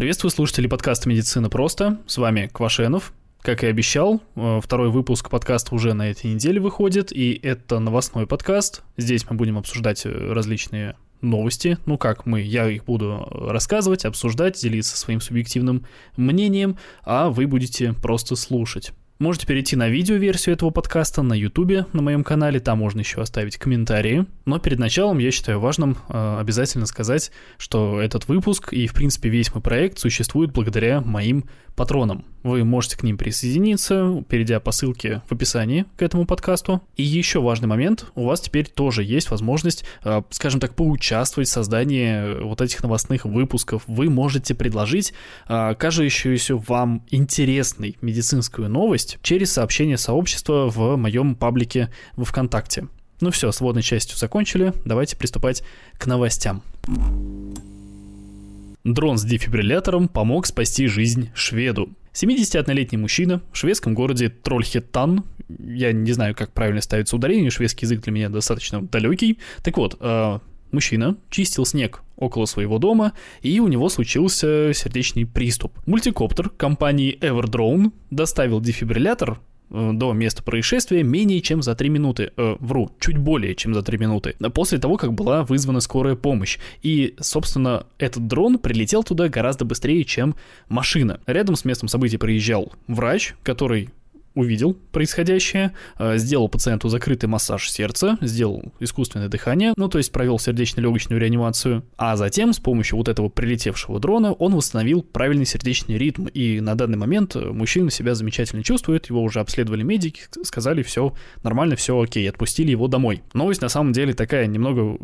Приветствую слушателей подкаста «Медицина просто». С вами Квашенов. Как и обещал, э, второй выпуск подкаста уже на этой неделе выходит, и это новостной подкаст. Здесь мы будем обсуждать э, различные новости. Ну как мы, я их буду рассказывать, обсуждать, делиться своим субъективным мнением, а вы будете просто слушать. Можете перейти на видеоверсию этого подкаста на ютубе, на моем канале, там можно еще оставить комментарии. Но перед началом я считаю важным э, обязательно сказать, что этот выпуск и, в принципе, весь мой проект существует благодаря моим патронам. Вы можете к ним присоединиться, перейдя по ссылке в описании к этому подкасту. И еще важный момент, у вас теперь тоже есть возможность, э, скажем так, поучаствовать в создании вот этих новостных выпусков. Вы можете предложить э, кажущуюся вам интересной медицинскую новость через сообщение сообщества в моем паблике во ВКонтакте. Ну все, с водной частью закончили, давайте приступать к новостям. Дрон с дефибриллятором помог спасти жизнь шведу. 71-летний мужчина в шведском городе Трольхеттан, я не знаю, как правильно ставится ударение, шведский язык для меня достаточно далекий. Так вот, э, мужчина чистил снег около своего дома, и у него случился сердечный приступ. Мультикоптер компании Everdrone доставил дефибриллятор Э, до места происшествия менее чем за 3 минуты. Э, вру, чуть более чем за 3 минуты. После того, как была вызвана скорая помощь. И, собственно, этот дрон прилетел туда гораздо быстрее, чем машина. Рядом с местом событий приезжал врач, который увидел происходящее, э, сделал пациенту закрытый массаж сердца, сделал искусственное дыхание, ну то есть провел сердечно-легочную реанимацию, а затем с помощью вот этого прилетевшего дрона он восстановил правильный сердечный ритм, и на данный момент мужчина себя замечательно чувствует, его уже обследовали медики, сказали все нормально, все окей, отпустили его домой. Новость на самом деле такая немного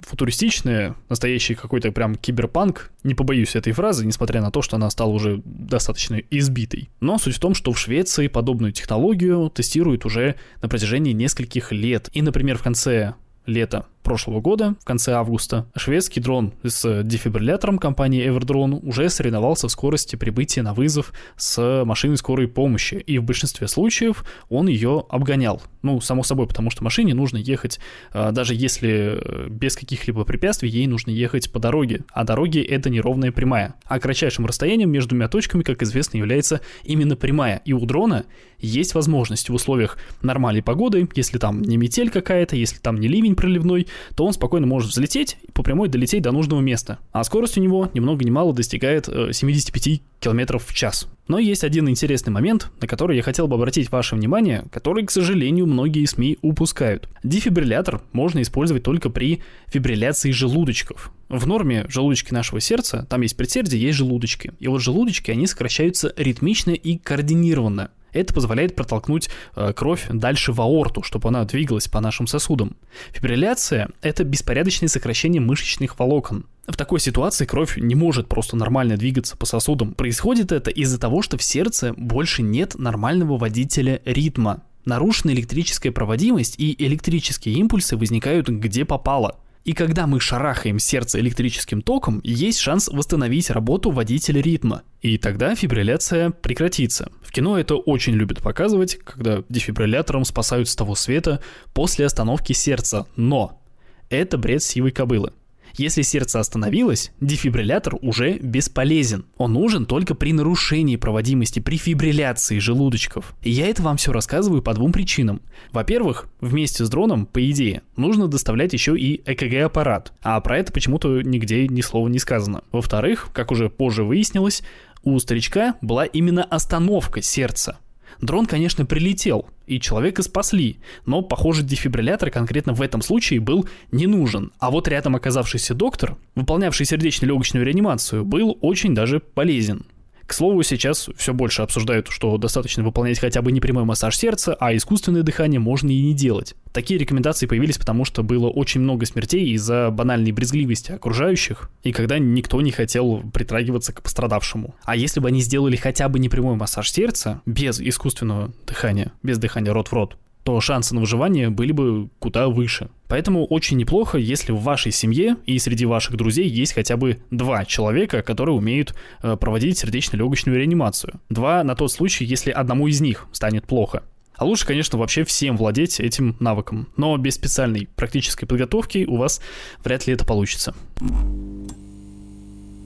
футуристичная, настоящий какой-то прям киберпанк, не побоюсь этой фразы, несмотря на то, что она стала уже достаточно избитой. Но суть в том, что в Швеции подобную технологию тестируют уже на протяжении нескольких лет. И, например, в конце лета прошлого года, в конце августа, шведский дрон с дефибриллятором компании Everdrone уже соревновался в скорости прибытия на вызов с машиной скорой помощи, и в большинстве случаев он ее обгонял. Ну, само собой, потому что машине нужно ехать, а, даже если э, без каких-либо препятствий, ей нужно ехать по дороге, а дороги — это неровная прямая. А кратчайшим расстоянием между двумя точками, как известно, является именно прямая, и у дрона есть возможность в условиях нормальной погоды, если там не метель какая-то, если там не ливень проливной, то он спокойно может взлететь и по прямой долететь до нужного места. А скорость у него ни много ни мало достигает 75 э, км в час. Но есть один интересный момент, на который я хотел бы обратить ваше внимание, который, к сожалению, многие СМИ упускают. Дефибриллятор можно использовать только при фибрилляции желудочков. В норме желудочки нашего сердца, там есть предсердие, есть желудочки. И вот желудочки, они сокращаются ритмично и координированно. Это позволяет протолкнуть э, кровь дальше в аорту, чтобы она двигалась по нашим сосудам. Фибрилляция – это беспорядочное сокращение мышечных волокон. В такой ситуации кровь не может просто нормально двигаться по сосудам. Происходит это из-за того, что в сердце больше нет нормального водителя ритма. Нарушена электрическая проводимость и электрические импульсы возникают где попало – и когда мы шарахаем сердце электрическим током, есть шанс восстановить работу водителя ритма. И тогда фибрилляция прекратится. В кино это очень любят показывать, когда дефибриллятором спасают с того света после остановки сердца. Но это бред сивой кобылы. Если сердце остановилось, дефибриллятор уже бесполезен. Он нужен только при нарушении проводимости, при фибрилляции желудочков. И я это вам все рассказываю по двум причинам. Во-первых, вместе с дроном, по идее, нужно доставлять еще и ЭКГ-аппарат, а про это почему-то нигде ни слова не сказано. Во-вторых, как уже позже выяснилось, у старичка была именно остановка сердца. Дрон, конечно, прилетел, и человека спасли, но, похоже, дефибриллятор конкретно в этом случае был не нужен. А вот рядом оказавшийся доктор, выполнявший сердечно-легочную реанимацию, был очень даже полезен. К слову, сейчас все больше обсуждают, что достаточно выполнять хотя бы не прямой массаж сердца, а искусственное дыхание можно и не делать. Такие рекомендации появились, потому что было очень много смертей из-за банальной брезгливости окружающих, и когда никто не хотел притрагиваться к пострадавшему. А если бы они сделали хотя бы не прямой массаж сердца, без искусственного дыхания, без дыхания рот в рот, то шансы на выживание были бы куда выше. Поэтому очень неплохо, если в вашей семье и среди ваших друзей есть хотя бы два человека, которые умеют э, проводить сердечно-легочную реанимацию. Два на тот случай, если одному из них станет плохо. А лучше, конечно, вообще всем владеть этим навыком. Но без специальной практической подготовки у вас вряд ли это получится.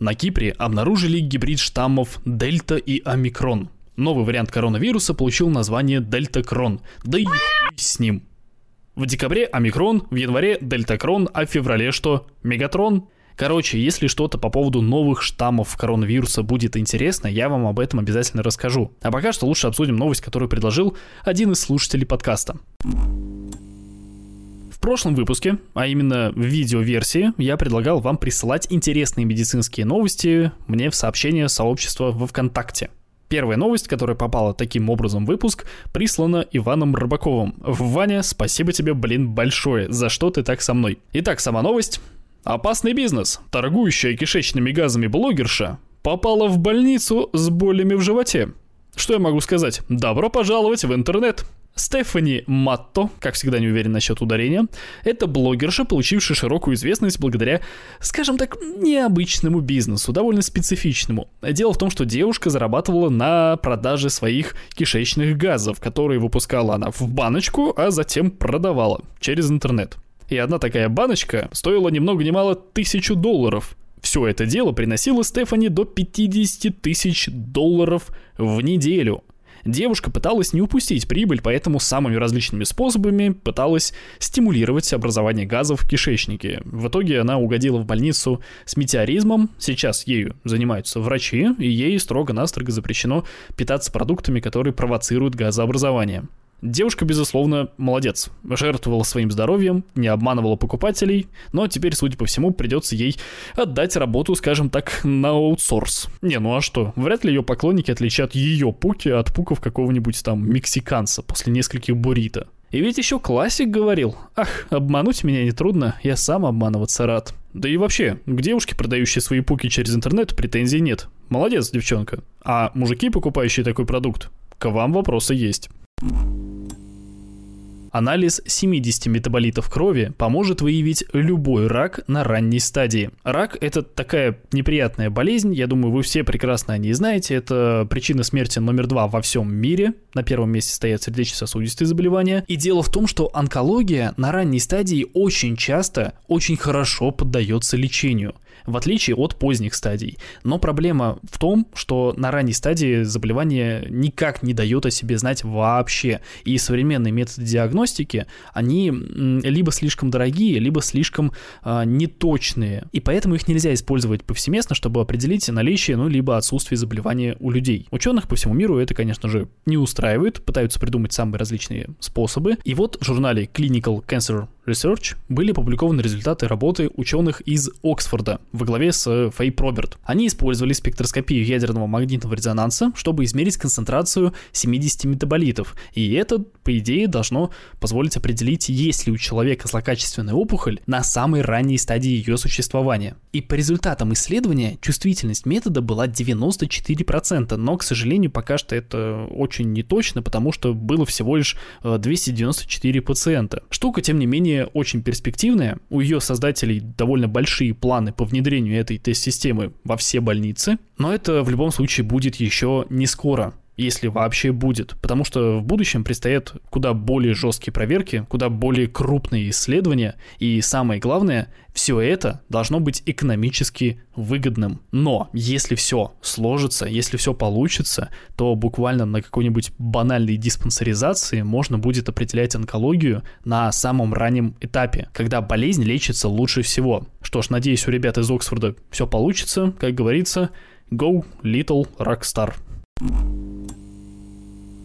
на Кипре обнаружили гибрид штаммов Дельта и Омикрон. Новый вариант коронавируса получил название Дельтакрон. Да и с ним. В декабре Омикрон, в январе Дельтакрон, а в феврале что? Мегатрон? Короче, если что-то по поводу новых штаммов коронавируса будет интересно, я вам об этом обязательно расскажу. А пока что лучше обсудим новость, которую предложил один из слушателей подкаста. В прошлом выпуске, а именно в видеоверсии, я предлагал вам присылать интересные медицинские новости мне в сообщение сообщества во ВКонтакте. Первая новость, которая попала таким образом в выпуск, прислана Иваном Рыбаковым. Ваня, спасибо тебе, блин, большое, за что ты так со мной. Итак, сама новость. Опасный бизнес, торгующая кишечными газами блогерша, попала в больницу с болями в животе. Что я могу сказать? Добро пожаловать в интернет. Стефани Матто, как всегда не уверен насчет ударения, это блогерша, получившая широкую известность благодаря, скажем так, необычному бизнесу, довольно специфичному. Дело в том, что девушка зарабатывала на продаже своих кишечных газов, которые выпускала она в баночку, а затем продавала через интернет и одна такая баночка стоила ни много ни мало тысячу долларов. Все это дело приносило Стефани до 50 тысяч долларов в неделю. Девушка пыталась не упустить прибыль, поэтому самыми различными способами пыталась стимулировать образование газов в кишечнике. В итоге она угодила в больницу с метеоризмом, сейчас ею занимаются врачи, и ей строго-настрого запрещено питаться продуктами, которые провоцируют газообразование. Девушка, безусловно, молодец. Жертвовала своим здоровьем, не обманывала покупателей, но теперь, судя по всему, придется ей отдать работу, скажем так, на аутсорс. Не, ну а что? Вряд ли ее поклонники отличат ее пуки от пуков какого-нибудь там мексиканца после нескольких буррито. И ведь еще классик говорил, ах, обмануть меня нетрудно, я сам обманываться рад. Да и вообще, к девушке, продающей свои пуки через интернет, претензий нет. Молодец, девчонка. А мужики, покупающие такой продукт, к вам вопросы есть. Анализ 70 метаболитов крови поможет выявить любой рак на ранней стадии. Рак – это такая неприятная болезнь, я думаю, вы все прекрасно о ней знаете. Это причина смерти номер два во всем мире. На первом месте стоят сердечно-сосудистые заболевания. И дело в том, что онкология на ранней стадии очень часто очень хорошо поддается лечению в отличие от поздних стадий. Но проблема в том, что на ранней стадии заболевание никак не дает о себе знать вообще. И современные методы диагностики, они либо слишком дорогие, либо слишком э, неточные. И поэтому их нельзя использовать повсеместно, чтобы определить наличие, ну, либо отсутствие заболевания у людей. Ученых по всему миру это, конечно же, не устраивает, пытаются придумать самые различные способы. И вот в журнале Clinical Cancer Research были опубликованы результаты работы ученых из Оксфорда во главе с Фэй Проберт. Они использовали спектроскопию ядерного магнитного резонанса, чтобы измерить концентрацию 70 метаболитов, и это, по идее, должно позволить определить, есть ли у человека злокачественная опухоль на самой ранней стадии ее существования. И по результатам исследования чувствительность метода была 94%, но, к сожалению, пока что это очень неточно, потому что было всего лишь 294 э, пациента. Штука, тем не менее, очень перспективная. У ее создателей довольно большие планы по внедрению этой тест-системы во все больницы, но это в любом случае будет еще не скоро если вообще будет. Потому что в будущем предстоят куда более жесткие проверки, куда более крупные исследования, и самое главное, все это должно быть экономически выгодным. Но если все сложится, если все получится, то буквально на какой-нибудь банальной диспансеризации можно будет определять онкологию на самом раннем этапе, когда болезнь лечится лучше всего. Что ж, надеюсь, у ребят из Оксфорда все получится, как говорится, go little rockstar.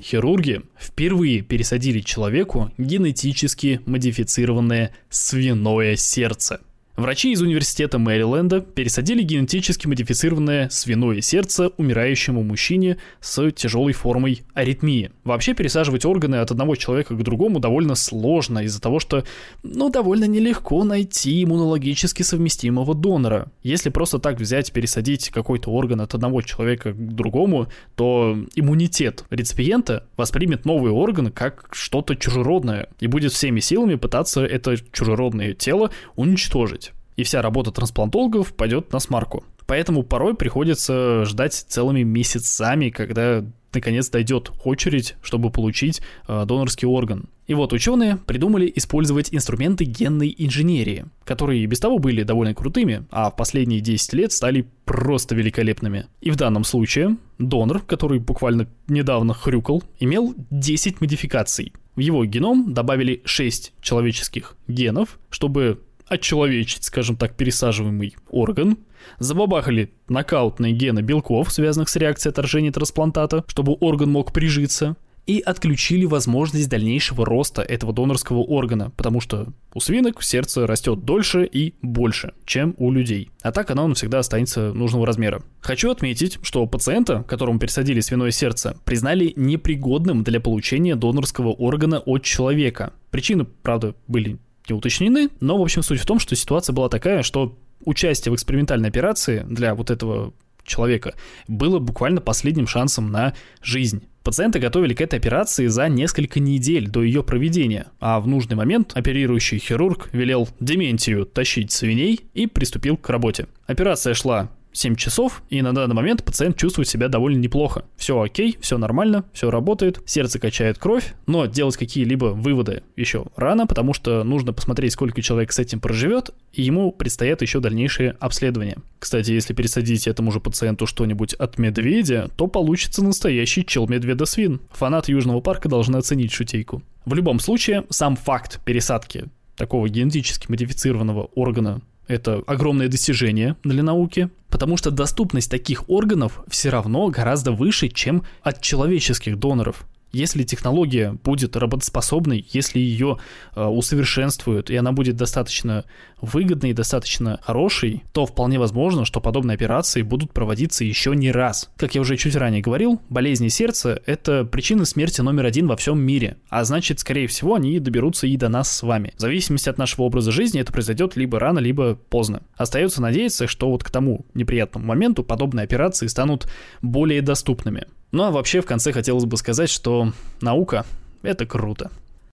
Хирурги впервые пересадили человеку генетически модифицированное свиное сердце. Врачи из университета Мэриленда пересадили генетически модифицированное свиное сердце умирающему мужчине с тяжелой формой аритмии. Вообще пересаживать органы от одного человека к другому довольно сложно из-за того, что, ну, довольно нелегко найти иммунологически совместимого донора. Если просто так взять, пересадить какой-то орган от одного человека к другому, то иммунитет реципиента воспримет новый орган как что-то чужеродное и будет всеми силами пытаться это чужеродное тело уничтожить и вся работа трансплантологов пойдет на смарку. Поэтому порой приходится ждать целыми месяцами, когда наконец дойдет очередь, чтобы получить э, донорский орган. И вот ученые придумали использовать инструменты генной инженерии, которые и без того были довольно крутыми, а в последние 10 лет стали просто великолепными. И в данном случае донор, который буквально недавно хрюкал, имел 10 модификаций. В его геном добавили 6 человеческих генов, чтобы отчеловечить, скажем так, пересаживаемый орган, забабахали нокаутные гены белков, связанных с реакцией отторжения трансплантата, чтобы орган мог прижиться, и отключили возможность дальнейшего роста этого донорского органа, потому что у свинок сердце растет дольше и больше, чем у людей. А так оно всегда останется нужного размера. Хочу отметить, что пациента, которому пересадили свиное сердце, признали непригодным для получения донорского органа от человека. Причины, правда, были не уточнены, но, в общем, суть в том, что ситуация была такая, что участие в экспериментальной операции для вот этого человека было буквально последним шансом на жизнь. Пациента готовили к этой операции за несколько недель до ее проведения, а в нужный момент оперирующий хирург велел Дементию тащить свиней и приступил к работе. Операция шла 7 часов, и на данный момент пациент чувствует себя довольно неплохо. Все окей, все нормально, все работает, сердце качает кровь, но делать какие-либо выводы еще рано, потому что нужно посмотреть, сколько человек с этим проживет, и ему предстоят еще дальнейшие обследования. Кстати, если пересадить этому же пациенту что-нибудь от медведя, то получится настоящий чел медведя-свин. Фанаты Южного парка должны оценить шутейку. В любом случае, сам факт пересадки такого генетически модифицированного органа это огромное достижение для науки, потому что доступность таких органов все равно гораздо выше, чем от человеческих доноров. Если технология будет работоспособной, если ее э, усовершенствуют, и она будет достаточно выгодной и достаточно хорошей, то вполне возможно, что подобные операции будут проводиться еще не раз. Как я уже чуть ранее говорил, болезни сердца – это причина смерти номер один во всем мире, а значит, скорее всего, они доберутся и до нас с вами. В зависимости от нашего образа жизни это произойдет либо рано, либо поздно. Остается надеяться, что вот к тому неприятному моменту подобные операции станут более доступными. Ну а вообще в конце хотелось бы сказать, что наука — это круто.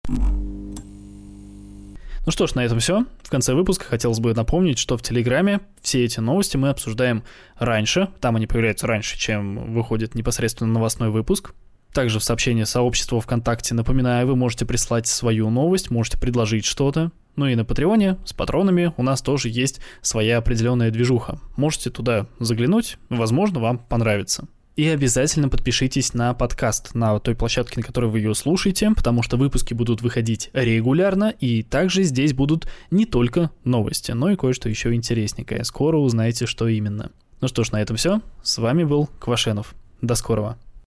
Ну что ж, на этом все. В конце выпуска хотелось бы напомнить, что в Телеграме все эти новости мы обсуждаем раньше. Там они появляются раньше, чем выходит непосредственно новостной выпуск. Также в сообщении сообщества ВКонтакте, напоминаю, вы можете прислать свою новость, можете предложить что-то. Ну и на Патреоне с патронами у нас тоже есть своя определенная движуха. Можете туда заглянуть, возможно, вам понравится. И обязательно подпишитесь на подкаст на той площадке, на которой вы ее слушаете, потому что выпуски будут выходить регулярно, и также здесь будут не только новости, но и кое-что еще интересненькое. Скоро узнаете, что именно. Ну что ж, на этом все. С вами был Квашенов. До скорого.